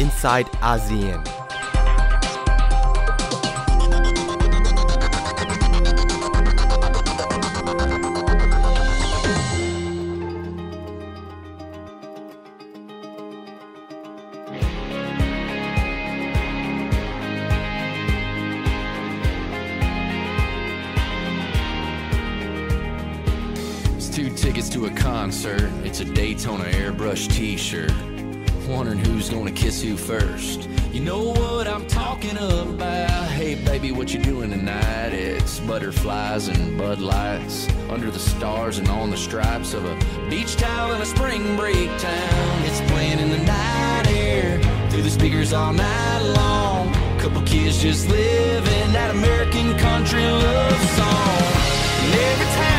inside ASEAN. It's two tickets to a concert. It's a Daytona airbrush t-shirt. Wondering who's gonna kiss who first. You know what I'm talking about. Hey baby, what you doing tonight? It's butterflies and Bud Lights. Under the stars and on the stripes of a beach towel in a spring break town. It's playing in the night air. Through the speakers all night long. Couple kids just living that American country love song. Every town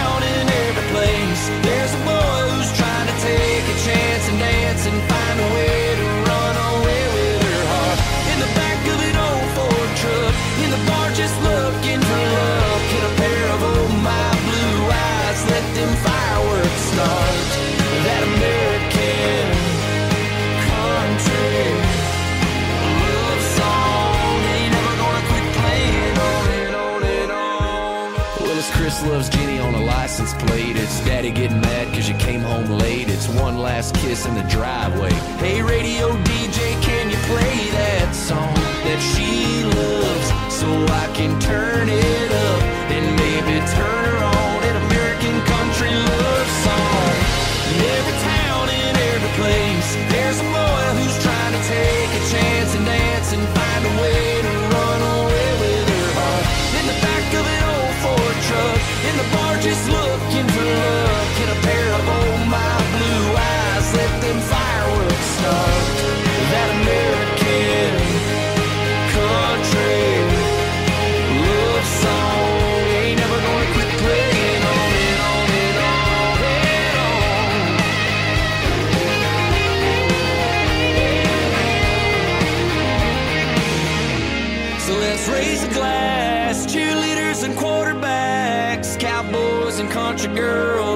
Loves Jenny on a license plate. It's daddy getting mad cause you came home late. It's one last kiss in the driveway. Hey, radio DJ, can you play that song that she loves so I can turn it up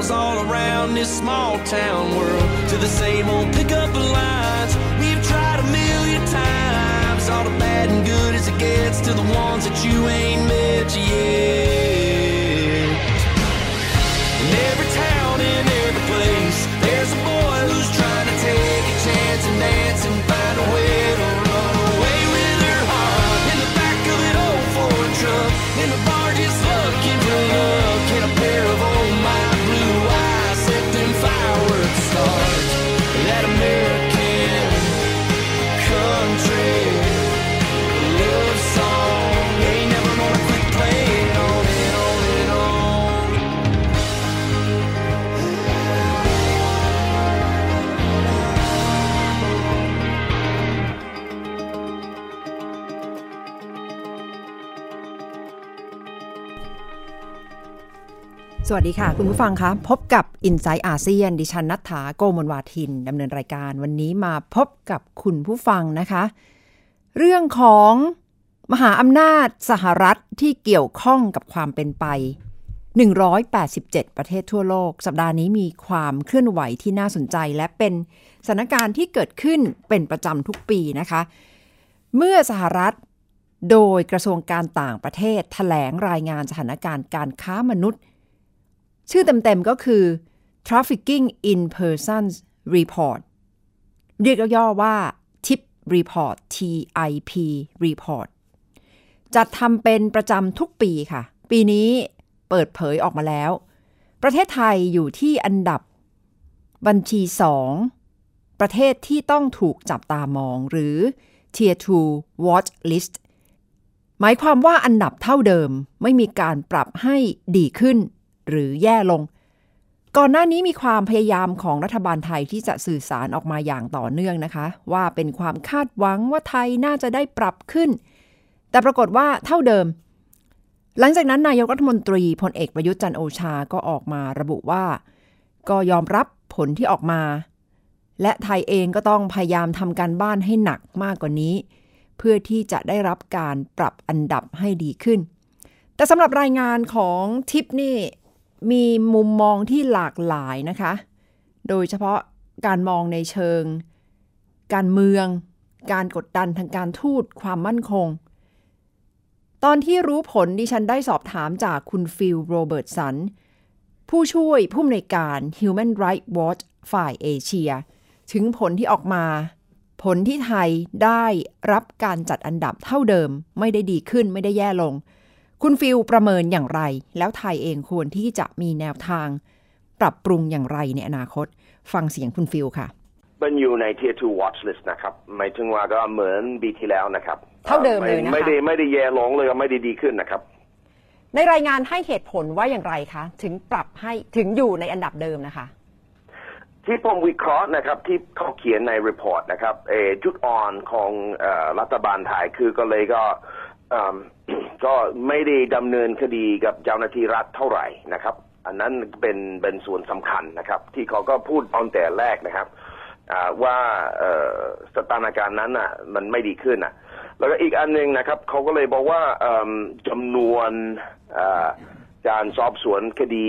girls all around this small town world. To the same old pickup lines we've tried a million times. All the bad and good as it gets to the ones that you ain't met yet. In every town, in สวัสดีค่ะ คุณผู้ฟังคะพบกับ i n s i ซต์อาเซียน ดิฉันนัฐถาโกมลวาทินดำเนินรายการวันนี้มาพบกับคุณผู้ฟังนะคะ เรื่องของมหาอำนาจสหรัฐที่เกี่ยวข้องกับความเป็นไป 187 ประเทศทั่วโลก สัปดาห์นี้มีความเคลื่อนไหวที่น่าสนใจ และเป็นสถานการณ์ที่เกิดขึ้นเป็นประจำทุกปีนะคะ เมื่อสหรัฐโดยกระทรวงการต่างประเทศแถลงรายงานสถานการณ์การค้ามนุษย์ ชื่อเต็มๆก็คือ Trafficking in Persons Report เรียกย่อๆว่า TIP Report TIP Report จัดทำเป็นประจำทุกปีค่ะ ปีนี้เปิดเผยออกมาแล้ว ประเทศไทยอยู่ที่อันดับบัญชี 2 ประเทศที่ต้องถูกจับตามองหรือ Tier 2 Watch List หมายความว่าอันดับเท่าเดิมไม่มีการปรับให้ดีขึ้น หรือแย่ลง ก่อนหน้านี้มีความพยายามของรัฐบาลไทยที่จะสื่อสารออกมาอย่างต่อเนื่องนะคะ ว่าเป็นความคาดหวังว่าไทยน่าจะได้ปรับขึ้น แต่ปรากฏว่าเท่าเดิม หลังจากนั้นนายกรัฐมนตรีพลเอกประยุทธ์จันโอชาก็ออกมาระบุว่า ก็ยอมรับผลที่ออกมา และไทยเองก็ต้องพยายามทำการบ้านให้หนักมากกว่านี้ เพื่อที่จะได้รับการปรับอันดับให้ดีขึ้นแต่สำหรับรายงานของทิปนี่ มีมุมมองที่หลากหลายนะคะ โดยเฉพาะการมองในเชิง การเมือง การกดดันทางการทูตความมั่นคง ตอนที่รู้ผลดิฉันได้สอบถามจากคุณฟิลโรเบิร์ตสัน ผู้ช่วยผู้อำนวยการ Human Rights Watch ฝ่ายเอเชีย ถึงผลที่ออกมา ผลที่ไทยได้รับการจัดอันดับเท่าเดิม ไม่ได้ดีขึ้นไม่ได้แย่ลง คุณฟิลประเมินอย่างไร แล้วไทยเองควรที่จะมีแนวทาง ปรับปรุงอย่างไรในอนาคต ฟังเสียงคุณฟิลค่ะมันอยู่ใน tier 2 watch list นะครับหมายถึงว่าก็เหมือนปีที่แล้วนะครับ เท่าเดิมเลยนะคะไม่ได้ไม่ได้แย่ลงเลยก็ไม่ได้ดีขึ้นนะครับ ในรายงานให้เหตุผลว่าอย่างไรคะ ถึงปรับให้ถึงอยู่ในอันดับเดิมนะคะที่ผมวิเคราะห์นะครับที่เขาเขียนในรีพอร์ตนะครับเออจุดอ่อนของเออรัฐบาลไทยคือก็เลยก็เอิ่ม ก็ไม่ได้ดำเนินคดีกับเจ้าหน้าที่รัฐเท่าไหร่นะครับ อันนั้นเป็นเป็นส่วนสำคัญนะครับ ที่เขาก็พูดตอนแต่แรกนะครับว่าสถานการณ์นั้นอะ มันไม่ดีขึ้นอะ แล้วก็อีกอันหนึ่งนะครับเขาก็เลยบอกว่าจำนวนการสอบสวนคดี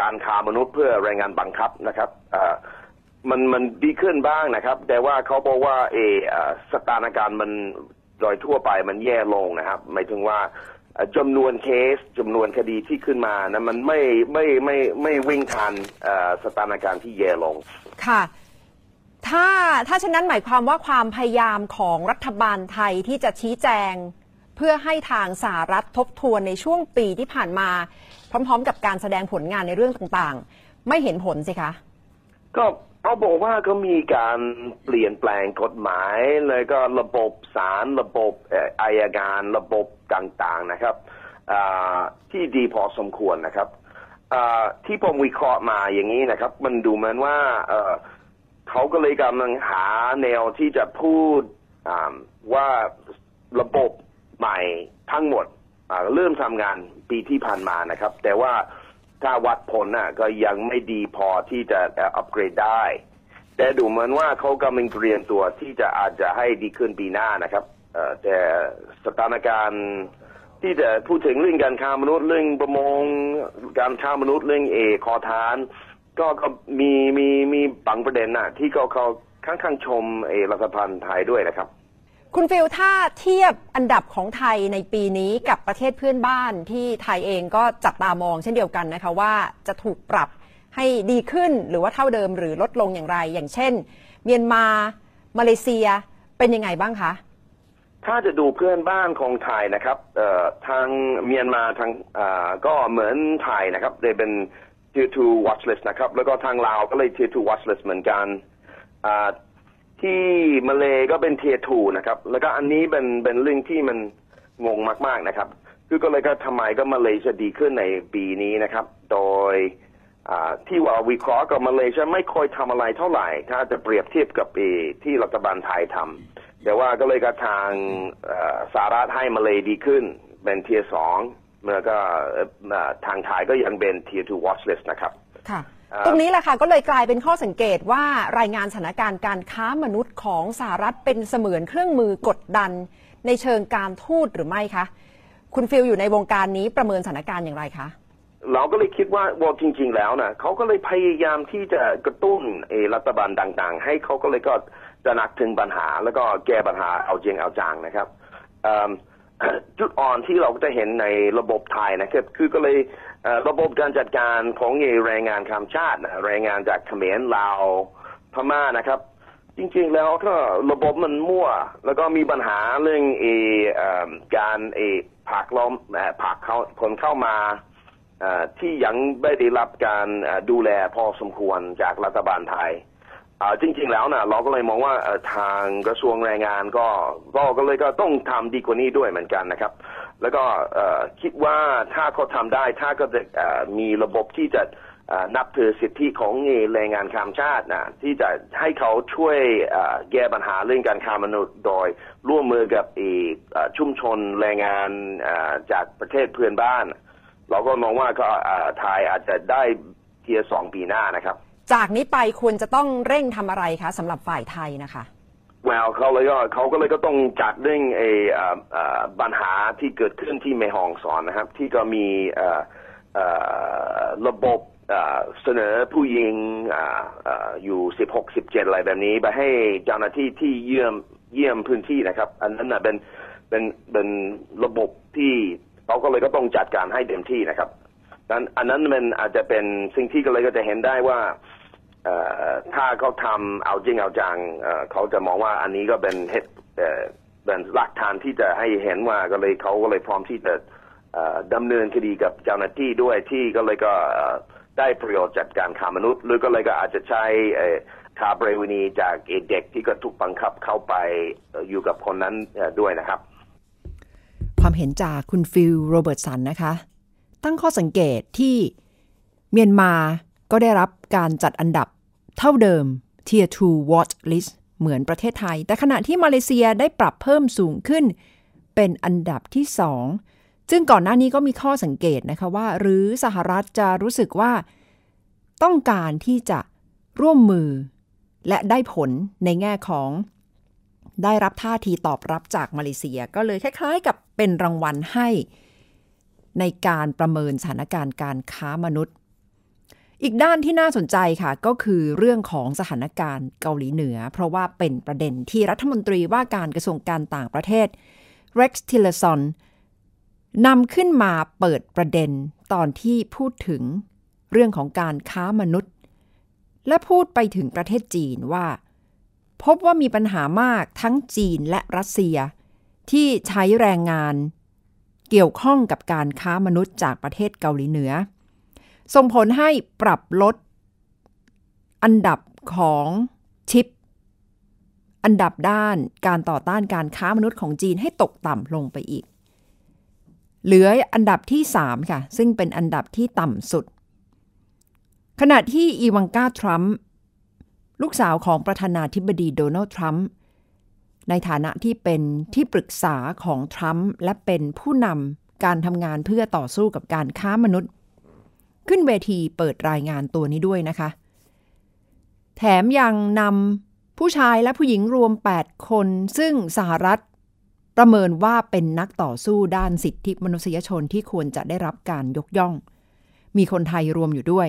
การค้ามนุษย์เพื่อแรงงานบังคับนะครับมันมันดีขึ้นบ้างนะครับ แต่ว่าเขาบอกว่าเออสถานการณ์มัน โดยทั่วไปมันแย่ลงนะครับ หมายถึงว่าเอ่อจำนวนเคสจำนวนคดีที่ขึ้นมานะมันไม่ไม่ไม่ไม่วิ่งทันเอ่อสถานการณ์ที่แย่ลงค่ะถ้าถ้าฉะนั้นหมายความว่าความพยายามของรัฐบาลไทยที่จะชี้แจง เพื่อให้ทางสหรัฐทบทวนในช่วงปีที่ผ่านมา พร้อม ๆ กับการแสดงผลงานในเรื่องต่างๆ ไม่เห็นผลสิคะ ก็ เขาบอกว่าก็มีการเปลี่ยนแปลงกฎหมายเลยก็ระบบศาลระบบอายการระบบต่างๆนะครับที่ดีพอสมควรนะครับที่ผมวิเคราะห์มาอย่างนี้นะครับ มันดูเหมือนว่าเขาก็เลยกำลังหาแนวที่จะพูดว่าระบบใหม่ทั้งหมดเริ่มทำงานปีที่ผ่านมานะครับ แต่ว่า ถ้าวัดผลน่ะก็ยังไม่ดีพอที่จะอัปเกรดได้ แต่ดูเหมือนว่าเขากำลังเตรียมตัวที่จะอาจจะให้ดีขึ้นปีหน้านะครับแต่สถานการณ์ที่จะพูดถึงเรื่องการค้ามนุษย์เรื่องประมงการค้ามนุษย์เรื่องเอขอทาน ก็ก็มีมีมีบางประเด็นน่ะ ที่เขาเขาข้างข้างชมเอรัฐบาลไทยด้วยนะครับ คุณฟิลถ้าเทียบอันดับของไทยในปีนี้กับประเทศเพื่อนบ้านที่ไทยเองก็จับตามองเช่นเดียวกันนะคะว่าจะถูกปรับให้ดีขึ้นหรือว่าเท่าเดิมหรือลดลงอย่างไร อย่างเช่น เมียนมามาเลเซียเป็นยังไงบ้างคะ ถ้าจะดูเพื่อนบ้านของไทยนะครับทางเมียนมาทางก็เหมือนไทยนะครับได้เป็น tier 2 watch list นะครับ แล้วก็ทางลาวก็เลย tier 2 watch list เหมือนกัน ที่มาเลก็เป็น tier 2นะครับ แล้วก็อันนี้เป็นเป็นเรื่องที่มันงงมากๆนะครับ คือก็เลยก็ทำไมก็มาเลจะดีขึ้นในปีนี้นะครับ โดยที่ว่าวิเคราะห์กับมาเลเซียไม่ค่อยทำอะไรเท่าไหร่ ถ้าจะเปรียบเทียบกับปีที่รัฐบาลไทยทำแต่ว่าก็เลยก็ทางสหรัฐให้มาเลดีขึ้น เป็น tier สองเมื่อก็ทางไทยก็ยังเป็นเทีย2 watch list นะครับค่ะ ตรงนี้แหละค่ะก็เลยกลายเป็นข้อสังเกตว่ารายงานสถานการณ์การค้ามนุษย์ของสหรัฐเป็นเสมือนเครื่องมือกดดัน ในเชิงการทูตหรือไม่คะ คุณฟิลอยู่ในวงการนี้ประเมินสถานการณ์อย่างไรคะเราก็เลยคิดว่าว่าจริง ๆ แล้วนะเขาก็เลยพยายามที่จะกระตุ้นเออรัฐบาลต่าง ๆ ให้เขาก็เลยก็จะหนักถึงปัญหา แล้วก็แก้ปัญหาเอาจริงเอาจังนะครับเอิ่มจุดอ่อนที่เราก็จะเห็นในระบบไทยนะครับ คือก็เลยเอ่อ ระบบการจัดการของเออแรงงานข้ามชาตินะแรงงานจากเขมรลาวพม่านะครับ จริงๆแล้วก็ระบบมันมั่ว แล้วก็มีปัญหาเรื่องเอการเอผักล้อมผักเขาคนเข้ามาที่ยังไม่ได้รับการดูแลพอสมควรจากรัฐบาลไทยจริง ๆ แล้วนะเราก็เลยมองว่าทางกระทรวงแรงงานก็ก็ก็เลยก็ต้องทำดีกว่านี้ด้วยเหมือนกันนะครับ แล้วก็คิดว่าถ้าเขาทำได้ถ้าก็จะมีระบบที่จะนับถือสิทธิของแรงงานข้ามชาตินะที่จะให้เขาช่วยแก้ปัญหาเรื่องการค้ามนุษย์โดยร่วมมือกับอีกชุมชนแรงงานจากประเทศเพื่อนบ้าน เราก็มองว่าก็เอ่อไทยอาจจะได้ tier สองปีหน้านะครับ จากนี้ไปควรจะต้องเร่งทำอะไรคะสำหรับฝ่ายไทยนะคะ แววเขาเลยก็เขาก็เลยก็ต้องจัดเรื่องไอ้ปัญหาที่เกิดขึ้นที่แม่ฮ่องสอนนะครับ ที่ก็มีระบบเสนอผู้ยิงอ่าเอ่ออยู่16 17อะไรแบบนี้ ไปให้เจ้าหน้าที่ที่เยี่ยมเยี่ยมพื้นที่นะครับ อันนั้นนะเป็นเป็นเป็นระบบที่เขาก็เลยก็ต้องจัดการให้เต็มที่นะครับนั้นอันนั้นมันอาจจะเป็นสิ่งที่ก็เลยก็จะเห็นได้ว่า ถ้าเขาทำเอาจริงเอาจังเเขาจะมองว่าอันนี้ก็เป็นเหตุเป็นหลักฐานที่จะให้เห็นว่าก็เลยเขาก็เลยพร้อมที่จะดำเนินคดีกับเจ้าหน้าที่ด้วยที่ก็เลยก็ได้ประโยชน์จากการค้ามนุษย์ หรือก็เลยก็อาจจะใช้ค้าประเวณีจากเด็กที่ก็ถูกบังคับเข้าไปอยู่กับคนนั้นด้วยนะครับ ความเห็นจากคุณฟิลโรเบิร์ตสันนะคะ ตั้งข้อสังเกตที่เมียนมาก็ได้รับการจัดอันดับ เท่าเดิม Tier 2 Watch List เหมือนประเทศไทย แต่ขณะที่มาเลเซียได้ปรับเพิ่มสูงขึ้น เป็นอันดับที่ 2 ซึ่งก่อนหน้านี้ก็มีข้อสังเกตนะคะว่า หรือสหรัฐจะรู้สึกว่า ต้องการที่จะร่วมมือ และได้ผลในแง่ของได้รับท่าทีตอบรับจากมาเลเซีย ก็เลยคล้ายๆ กับเป็นรางวัลให้ ในการประเมินสถานการณ์การค้ามนุษย์ อีกด้านที่น่าสนใจค่ะ ก็คือเรื่องของสถานการณ์เกาหลีเหนือ เพราะว่าเป็นประเด็นที่รัฐมนตรีว่าการกระทรวงการต่างประเทศ Rex Tillerson นำขึ้นมาเปิดประเด็นตอนที่พูดถึงเรื่องของการค้ามนุษย์ และพูดไปถึงประเทศจีนว่า พบว่ามีปัญหามากทั้งจีนและรัสเซีย ที่ใช้แรงงาน เกี่ยวข้องกับการค้ามนุษย์จากประเทศเกาหลีเหนือ ส่งผลให้ปรับลด อันดับของชิป อันดับด้านการต่อต้านการค้ามนุษย์ของจีนให้ตกต่ำลงไปอีก เหลืออันดับที่ 3 ค่ะ ซึ่งเป็นอันดับที่ต่ำสุด ขณะที่อีวังกาทรัมป์ลูกสาวของประธานาธิบดีโดนัลด์ทรัมป์ในฐานะที่เป็นที่ปรึกษาของทรัมป์และเป็นผู้นำการทำงานเพื่อต่อสู้กับการค้ามนุษย์ ขึ้นเวทีเปิดรายงานตัวนี้ด้วยนะคะ แถมยังนำผู้ชายและผู้หญิงรวม 8 คน ซึ่งสหรัฐประเมินว่าเป็นนักต่อสู้ด้านสิทธิมนุษยชนที่ควรจะได้รับการยกย่อง มีคนไทยรวมอยู่ด้วย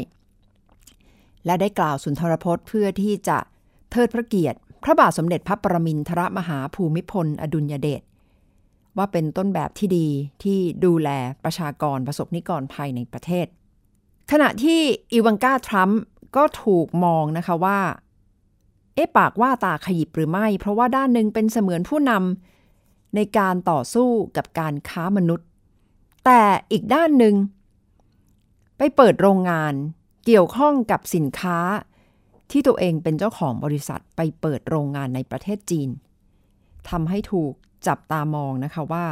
และได้กล่าวสุนทรพจน์เพื่อที่จะเทิดพระเกียรติ พระบาทสมเด็จพระปรมินทรมหาภูมิพล อดุลยเดชว่าเป็นต้นแบบที่ดีที่ดูแลประชากรประสบนิกรภายในประเทศ ขณะที่อีวังกาทรัมป์ก็ถูกมองนะคะว่า เอ๊ะปากว่าตาขยิบหรือไม่ เพราะว่าด้านหนึ่งเป็นเสมือนผู้นำในการต่อสู้กับการค้ามนุษย์ แต่อีกด้านหนึ่ง ไปเปิดโรงงานเกี่ยวข้องกับสินค้าที่ตัวเองเป็นเจ้าของบริษัทไปเปิดโรงงานในประเทศจีนทำให้ถูกจับตามองนะคะว่า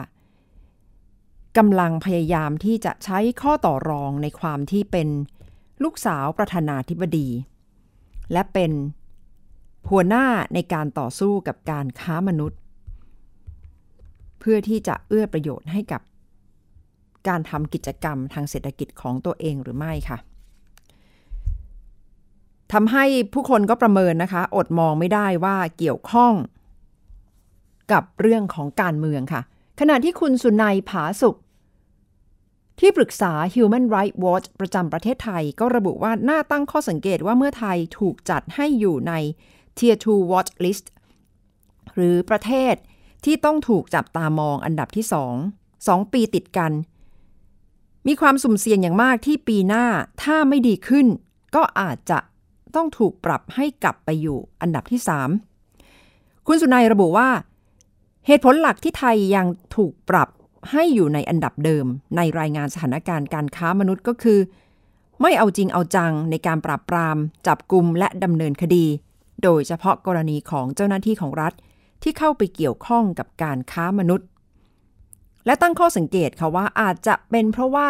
กำลังพยายามที่จะใช้ข้อต่อรองในความที่เป็นลูกสาวประธานาธิบดี และเป็นหัวหน้าในการต่อสู้กับการค้ามนุษย์ เพื่อที่จะเอื้อประโยชน์ให้กับการทำกิจกรรมทางเศรษฐกิจของตัวเองหรือไม่ค่ะทำให้ผู้คนก็ประเมินนะคะ อดมองไม่ได้ว่าเกี่ยวข้องกับเรื่องของการเมืองค่ะ ขณะที่คุณสุนัยผาสุข ที่ปรึกษา Human Rights Watch ประจำประเทศไทย ก็ระบุว่าน่าตั้งข้อสังเกตว่าเมื่อไทยถูกจัดให้อยู่ใน Tier 2 Watch List หรือประเทศที่ต้องถูกจับตามองอันดับที่2 2 ปีติดกัน มีความสุ่มเสี่ยงอย่างมากที่ปีหน้าถ้าไม่ดีขึ้น ก็อาจจะต้องถูกปรับให้กลับไปอยู่อันดับที่ 3 คุณสุนัยระบุว่า เหตุผลหลักที่ไทยยังถูกปรับ ให้อยู่ในอันดับเดิม ในรายงานสถานการณ์การค้ามนุษย์ก็คือ ไม่เอาจริงเอาจังในการปราบปราม จับกลุ่มและดำเนินคดี โดยเฉพาะกรณีของเจ้าหน้าที่ของรัฐ ที่เข้าไปเกี่ยวข้องกับการค้ามนุษย์ และตั้งข้อสังเกตค่ะว่าอาจจะเป็นเพราะว่า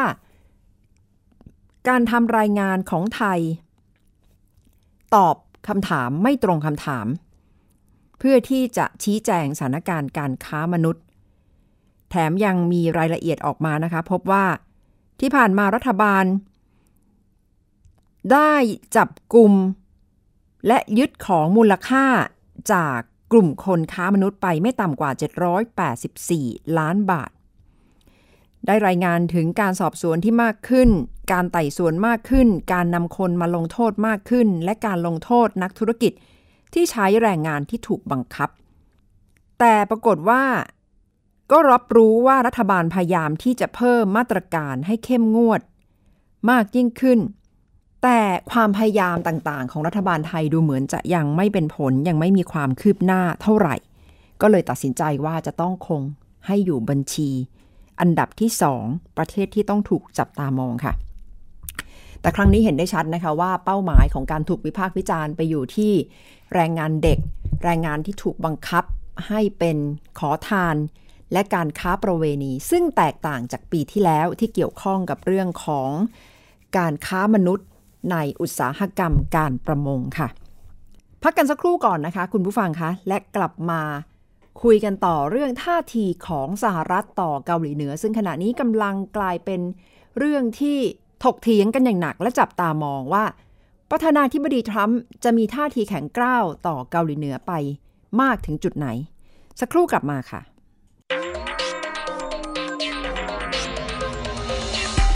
การทำรายงานของไทย ตอบคำถามไม่ตรงคำถาม เพื่อที่จะชี้แจงสถานการณ์การค้ามนุษย์ แถมยังมีรายละเอียดออกมานะคะ พบว่าที่ผ่านมารัฐบาล ได้จับกลุ่มและยึดของมูลค่าจากกลุ่มคนค้ามนุษย์ไปไม่ต่ำกว่า 784 ล้านบาท ได้รายงานถึงการสอบสวนที่มากขึ้น การไต่สวนมากขึ้น การนำคนมาลงโทษมากขึ้น และการลงโทษนักธุรกิจที่ใช้แรงงานที่ถูกบังคับ แต่ปรากฏว่า ก็รับรู้ว่ารัฐบาลพยายามที่จะเพิ่มมาตรการให้เข้มงวด มากยิ่งขึ้น แต่ความพยายามต่างๆ ของรัฐบาลไทยดูเหมือนจะยังไม่เป็นผลยังไม่มีความคืบหน้าเท่าไหร่ ก็เลยตัดสินใจว่าจะต้องคงให้อยู่บัญชี อันดับที่สองประเทศที่ต้องถูกจับตามองค่ะ แต่ครั้งนี้เห็นได้ชัดนะคะว่าเป้าหมายของการถูกวิพากษ์วิจารณ์ไปอยู่ที่แรงงานเด็ก แรงงานที่ถูกบังคับให้เป็นขอทาน และการค้าประเวณี ซึ่งแตกต่างจากปีที่แล้วที่เกี่ยวข้องกับเรื่องของการค้ามนุษย์ในอุตสาหกรรมการประมงค่ะ พักกันสักครู่ก่อนนะคะ คุณผู้ฟังคะ และกลับมาคุยกันต่อเรื่องท่าทีของสหรัฐต่อเกาหลีเหนือ ซึ่งขณะนี้กำลังกลายเป็นเรื่องที่ถกเถียงกันอย่างหนักและจับตามองว่า ประธานาธิบดีทรัมป์จะมีท่าทีแข็งกร้าวต่อเกาหลีเหนือไปมากถึงจุดไหน สักครู่กลับมาค่ะ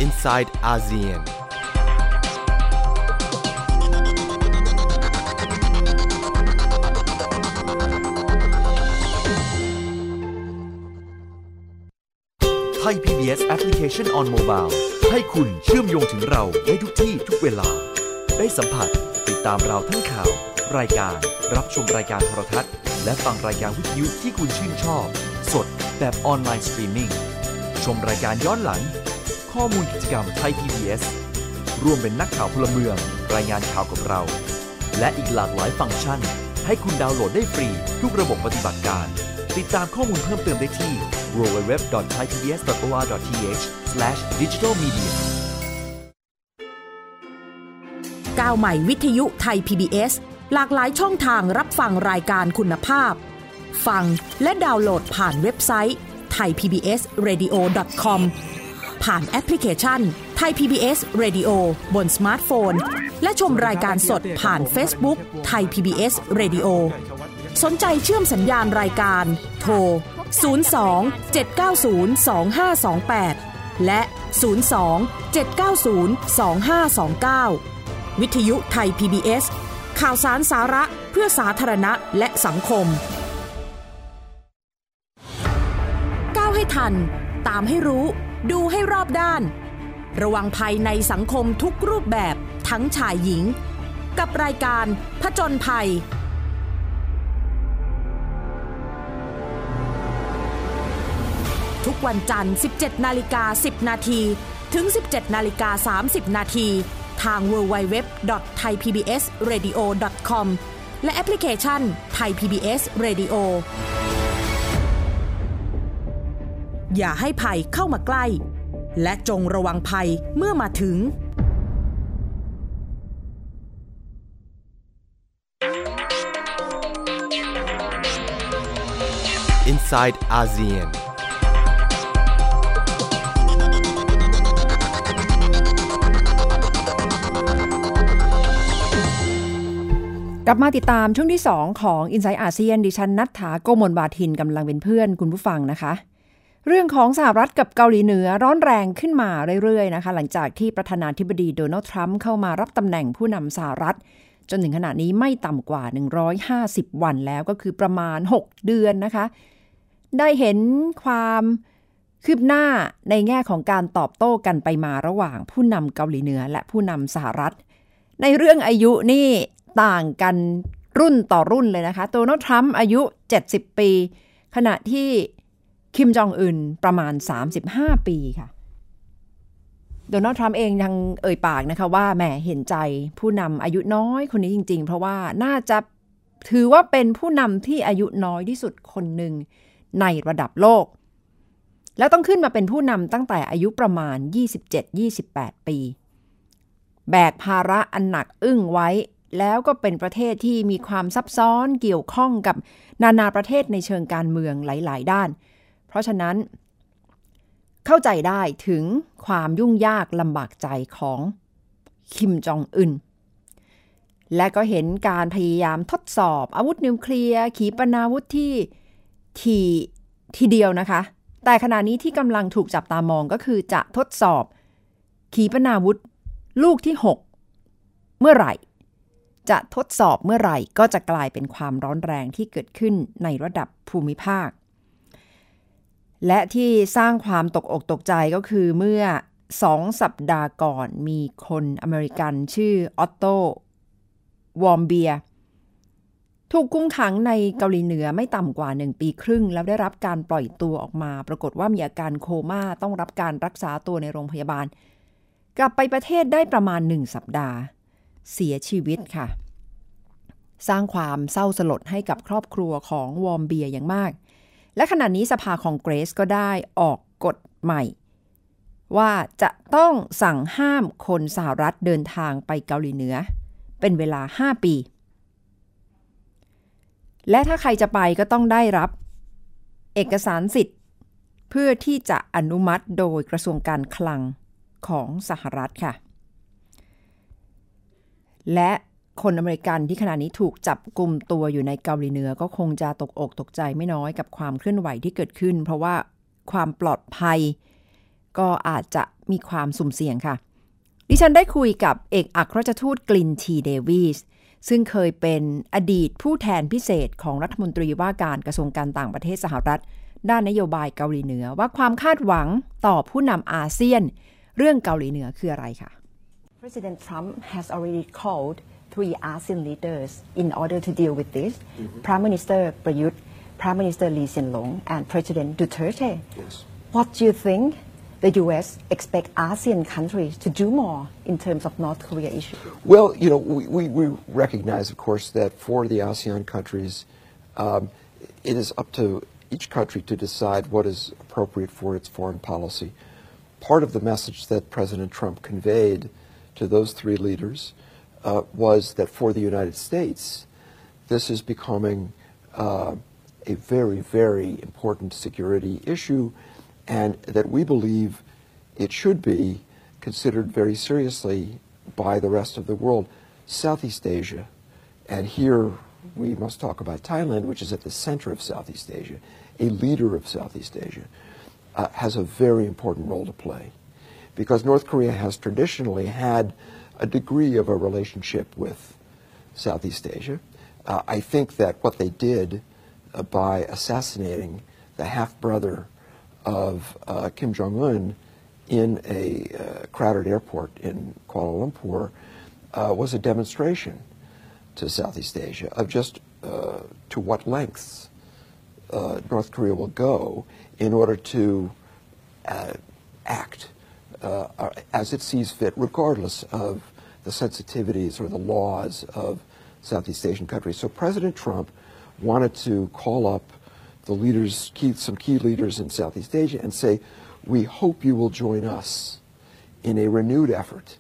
Inside ASEAN. Thai PBS Application on Mobile ให้คุณเชื่อมโยงถึงเราในทุกที่ทุกเวลา ได้สัมผัสติดตามเราทั้งข่าว รายการ รับชมรายการโทรทัศน์ และฟังรายการวิทยุที่คุณชื่นชอบ สดแบบออนไลน์สตรีมมิ่งชมรายการย้อนหลัง ข้อมูลกิจกรรมไทย PBS ร่วมเป็นนักข่าวพลเมือง รายงานข่าวกับเรา และอีกหลากหลายฟังก์ชัน ให้คุณดาวน์โหลดได้ฟรี ทุกระบบปฏิบัติการ ติดตามข้อมูลเพิ่มเติมได้ที่ www.thaipbs.or.th/digitalmedia ก้าวใหม่วิทยุ Thai PBS หลากหลายช่องทางรับฟังรายการคุณภาพ ฟังและดาวน์โหลดผ่านเว็บไซต์ thaipbsradio.com ผ่านแอปพลิเคชัน Thai PBS Radio บนสมาร์ทโฟน และชมรายการสดผ่าน Facebook Thai PBS Radio สนใจเชื่อมสัญญาณรายการ โทร 02 790 2528 และ 02 790 2529 วิทยุไทย PBS ข่าวสารสาระเพื่อสาธารณะและสังคม ก้าวให้ทัน ตามให้รู้ ดูให้รอบด้าน ระวังภัยในสังคมทุกรูปแบบทั้งชายหญิง กับรายการผจญภัยทุกวันจันทร์ 17 นาฬิกา 10 นาทีถึง 17 นาฬิกา 30 นาทีทาง www.thaipbsradio.com และแอปพลิเคชัน Thai PBS Radio อย่าให้ภัยเข้ามาใกล้ และจงระวังภัยเมื่อมาถึง Inside ASEAN. กลับมาติดตามช่วงที่ 2 ของ i n s i ซต์อาเซียนดิฉันนัทธาโกมลบาทินกำลังเป็นเพื่อนคุณผู้ฟังนะคะ เรื่องของสหรัฐกับเกาหลีเหนือร้อนแรงขึ้นมาเรื่อยๆนะคะ หลังจากที่ประธานาธิบดีโดนัลด์ทรัมป์เข้ามารับตำแหน่งผู้นำสหรัฐ จนถึงขณะนี้ไม่ต่ำกว่า 150 วันแล้วก็คือประมาณ 6 เดือนนะคะ ได้เห็นความคืบหน้าในแง่ของการตอบโต้กันไปมาระหว่างผู้นำเกาหลีเหนือและผู้นำสหรัฐ ในเรื่องอายุนี่ต่างกันรุ่นต่อรุ่นเลยนะคะโดนัลด์ทรัมป์อายุ 70 ปี ขณะที่ คิมจองอึนประมาณ 35 ปีค่ะ โดนัลด์ทรัมป์เองยังเอ่ยปากนะคะว่าแหมเห็นใจผู้นำอายุน้อยคนนี้จริง ๆ เพราะว่าน่าจะถือว่าเป็นผู้นำที่อายุน้อยที่สุดคนหนึ่งในระดับโลก แล้วต้องขึ้นมาเป็นผู้นำตั้งแต่อายุประมาณ 27-28 ปี แบกภาระอันหนักอึ้งไว้ แล้วก็เป็นประเทศที่มีความซับซ้อนเกี่ยวข้องกับนานาประเทศในเชิงการเมืองหลาย ๆ ด้าน เพราะฉะนั้น เข้าใจได้ถึงความยุ่งยากลำบากใจของคิมจองอึนและก็เห็นการพยายามทดสอบอาวุธนิวเคลียร์ขีปนาวุธที่ทีทีเดียวนะคะ แต่ขณะนี้ที่กำลังถูกจับตามองก็คือจะทดสอบ ขีปนาวุธ ลูกที่ 6 เมื่อไหร่ จะทดสอบเมื่อไหร่ก็จะกลายเป็นความร้อนแรงที่เกิดขึ้นในระดับภูมิภาค และที่สร้างความตกอกตกใจก็คือเมื่อสองสัปดาห์ก่อนมีคนอเมริกันชื่อออตโตวอมเบียถูกคุมขังในเกาหลีเหนือไม่ต่ำกว่า 1 ปีครึ่ง แล้วได้รับการปล่อยตัวออกมา ปรากฏว่ามีอาการโคมา่าต้องรับการรักษาตัวในโรงพยาบาล กลับไปประเทศได้ประมาณ 1 สัปดาห์ เสียชีวิตค่ะ สร้างความเศร้าสลดให้กับครอบครัวของวอมเบียอย่างมาก และขณะนี้สภาคองเกรสก็ได้ออกกฎใหม่ ว่าจะต้องสั่งห้ามคนสหรัฐเดินทางไปเกาหลีเหนือ เป็นเวลา 5 ปี และถ้าใครจะไปก็ต้องได้รับเอกสารสิทธิ์ เพื่อที่จะอนุมัติโดยกระทรวงการคลังของสหรัฐค่ะ และ คนอเมริกันที่ขณะนี้ถูกจับกลุ่มตัวอยู่ในเกาหลีเหนือก็คงจะตกอกตกใจไม่น้อยกับความเคลื่อนไหวที่เกิดขึ้น เพราะว่าความปลอดภัย ก็อาจจะมีความสุ่มเสี่ยงค่ะ ดิฉันได้คุยกับเอกอัครราชทูตกลินทีเดวิสซึ่งเคยเป็นอดีตผู้แทนพิเศษของรัฐมนตรีว่าการกระทรวงการต่างประเทศสหรัฐ ด้านนโยบายเกาหลีเหนือว่าความคาดหวังต่อผู้นำอาเซียน เรื่องเกาหลีเหนือคืออะไรค่ะ President Trump has already called three ASEAN leaders in order to deal with this. Prime Minister Prayut, Prime Minister Lee Hsien Loong, and President Duterte. Yes. What do you think the U.S. expect ASEAN countries to do more in terms of North Korea issue? Well, you know, we, we, we recognize, of course, that for the ASEAN countries, um, it is up to each country to decide what is appropriate for its foreign policy. Part of the message that President Trump conveyed to those three leaders uh, was that for the United States, this is becoming uh, a very, very important security issue, and that we believe it should be considered very seriously by the rest of the world. Southeast Asia, and here we must talk about Thailand, which is at the center of Southeast Asia, a leader of Southeast Asia, uh, has a very important role to play. Because North Korea has traditionally had a degree of a relationship with Southeast Asia. Uh, I think that what they did uh, by assassinating the half brother of uh, Kim Jong un in a uh, crowded airport in Kuala Lumpur uh, was a demonstration to Southeast Asia of just uh, to what lengths North Korea will go in order to act as it sees fit, regardless of the sensitivities or the laws of Southeast Asian countries. So President Trump wanted to call up the leaders, key, some key leaders in Southeast Asia, and say, we hope you will join us in a renewed effort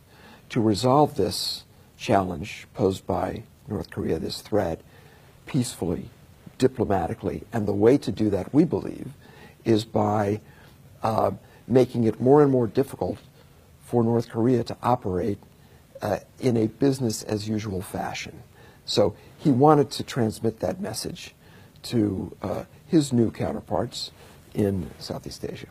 to resolve this challenge posed by North Korea, this threat, peacefully, diplomatically. And the way to do that, we believe, is by uh, making it more and more difficult for North Korea to operate uh, in a business as usual fashion. So he wanted to transmit that message to uh, his new counterparts in Southeast Asia.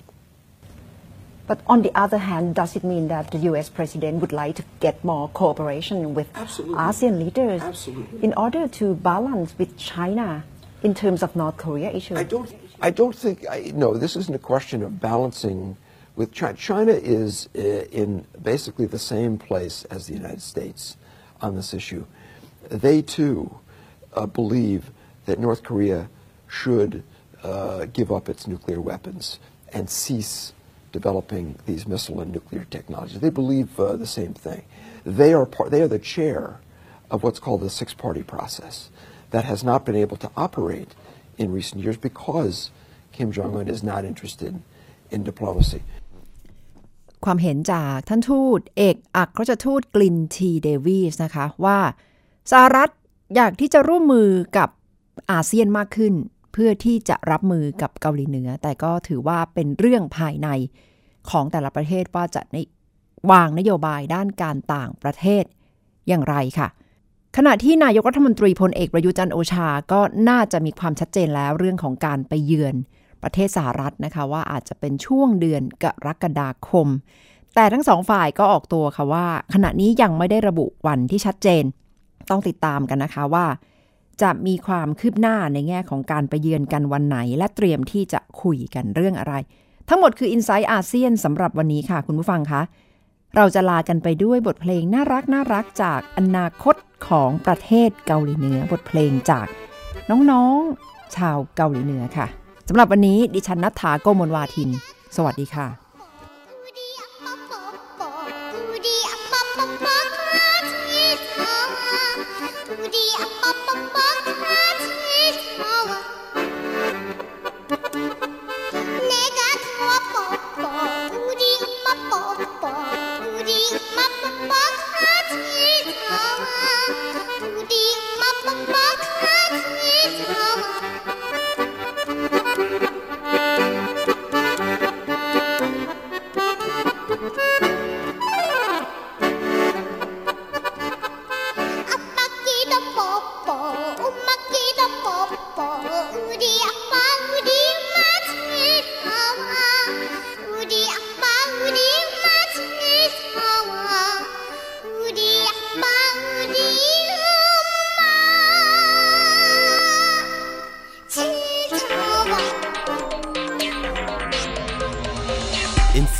But on the other hand, does it mean that the U.S. president would like to get more cooperation with Absolutely. ASEAN leaders Absolutely. in order to balance with China in terms of North Korea issue? I don't. I don't think. I, no, this isn't a question of balancing with China. China is uh, in basically the same place as the United States on this issue. They too uh, believe that North Korea should uh, give up its nuclear weapons and cease developing these missile and nuclear technologies. They believe uh, the same thing. They are part, they are the chair of what's called the six-party process that has not been able to operate in recent years because Kim Jong Un is not interested in diplomacy. ความเห็นจากท่านทูต เอกอัครราชทูตกลินทีเดวีส์นะคะ ว่าสหรัฐอยากที่จะร่วมมือกับอาเซียนมากขึ้น เพื่อที่จะรับมือกับเกาหลีเหนือ แต่ก็ถือว่าเป็นเรื่องภายในของแต่ละประเทศว่าจะวางนโยบายด้านการต่างประเทศอย่างไรค่ะ ขณะที่นายกรัฐมนตรีพลเอกประยุจันโอชาก็น่าจะมีความชัดเจนแล้วเรื่องของการไปเยือน ประเทศสหรัฐนะคะว่าอาจจะเป็นช่วงเดือนกรกฎาคม แต่ทั้งสองฝ่ายก็ออกตัวค่ะว่า ขณะนี้ยังไม่ได้ระบุวันที่ชัดเจน ต้องติดตามกันนะคะว่า จะมีความคืบหน้าในแง่ของการไปเยือนกันวันไหน และเตรียมที่จะคุยกันเรื่องอะไร ทั้งหมดคือ i n s i ซต์อาเซียนสำหรับวันนี้ค่ะคุณผู้ฟังคะเราจะลากันไปด้วยบทเพลงน่ารักน่ารักจากอนาคตของประเทศเกาหลีเหนือบทเพลงจากน้องๆ ชาวเกาหลีเหนือค่ะ สำหรับวันนี้ดิฉันนัทธาโกมลวาทิน สวัสดีค่ะ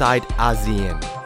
사와 Inside ASEAN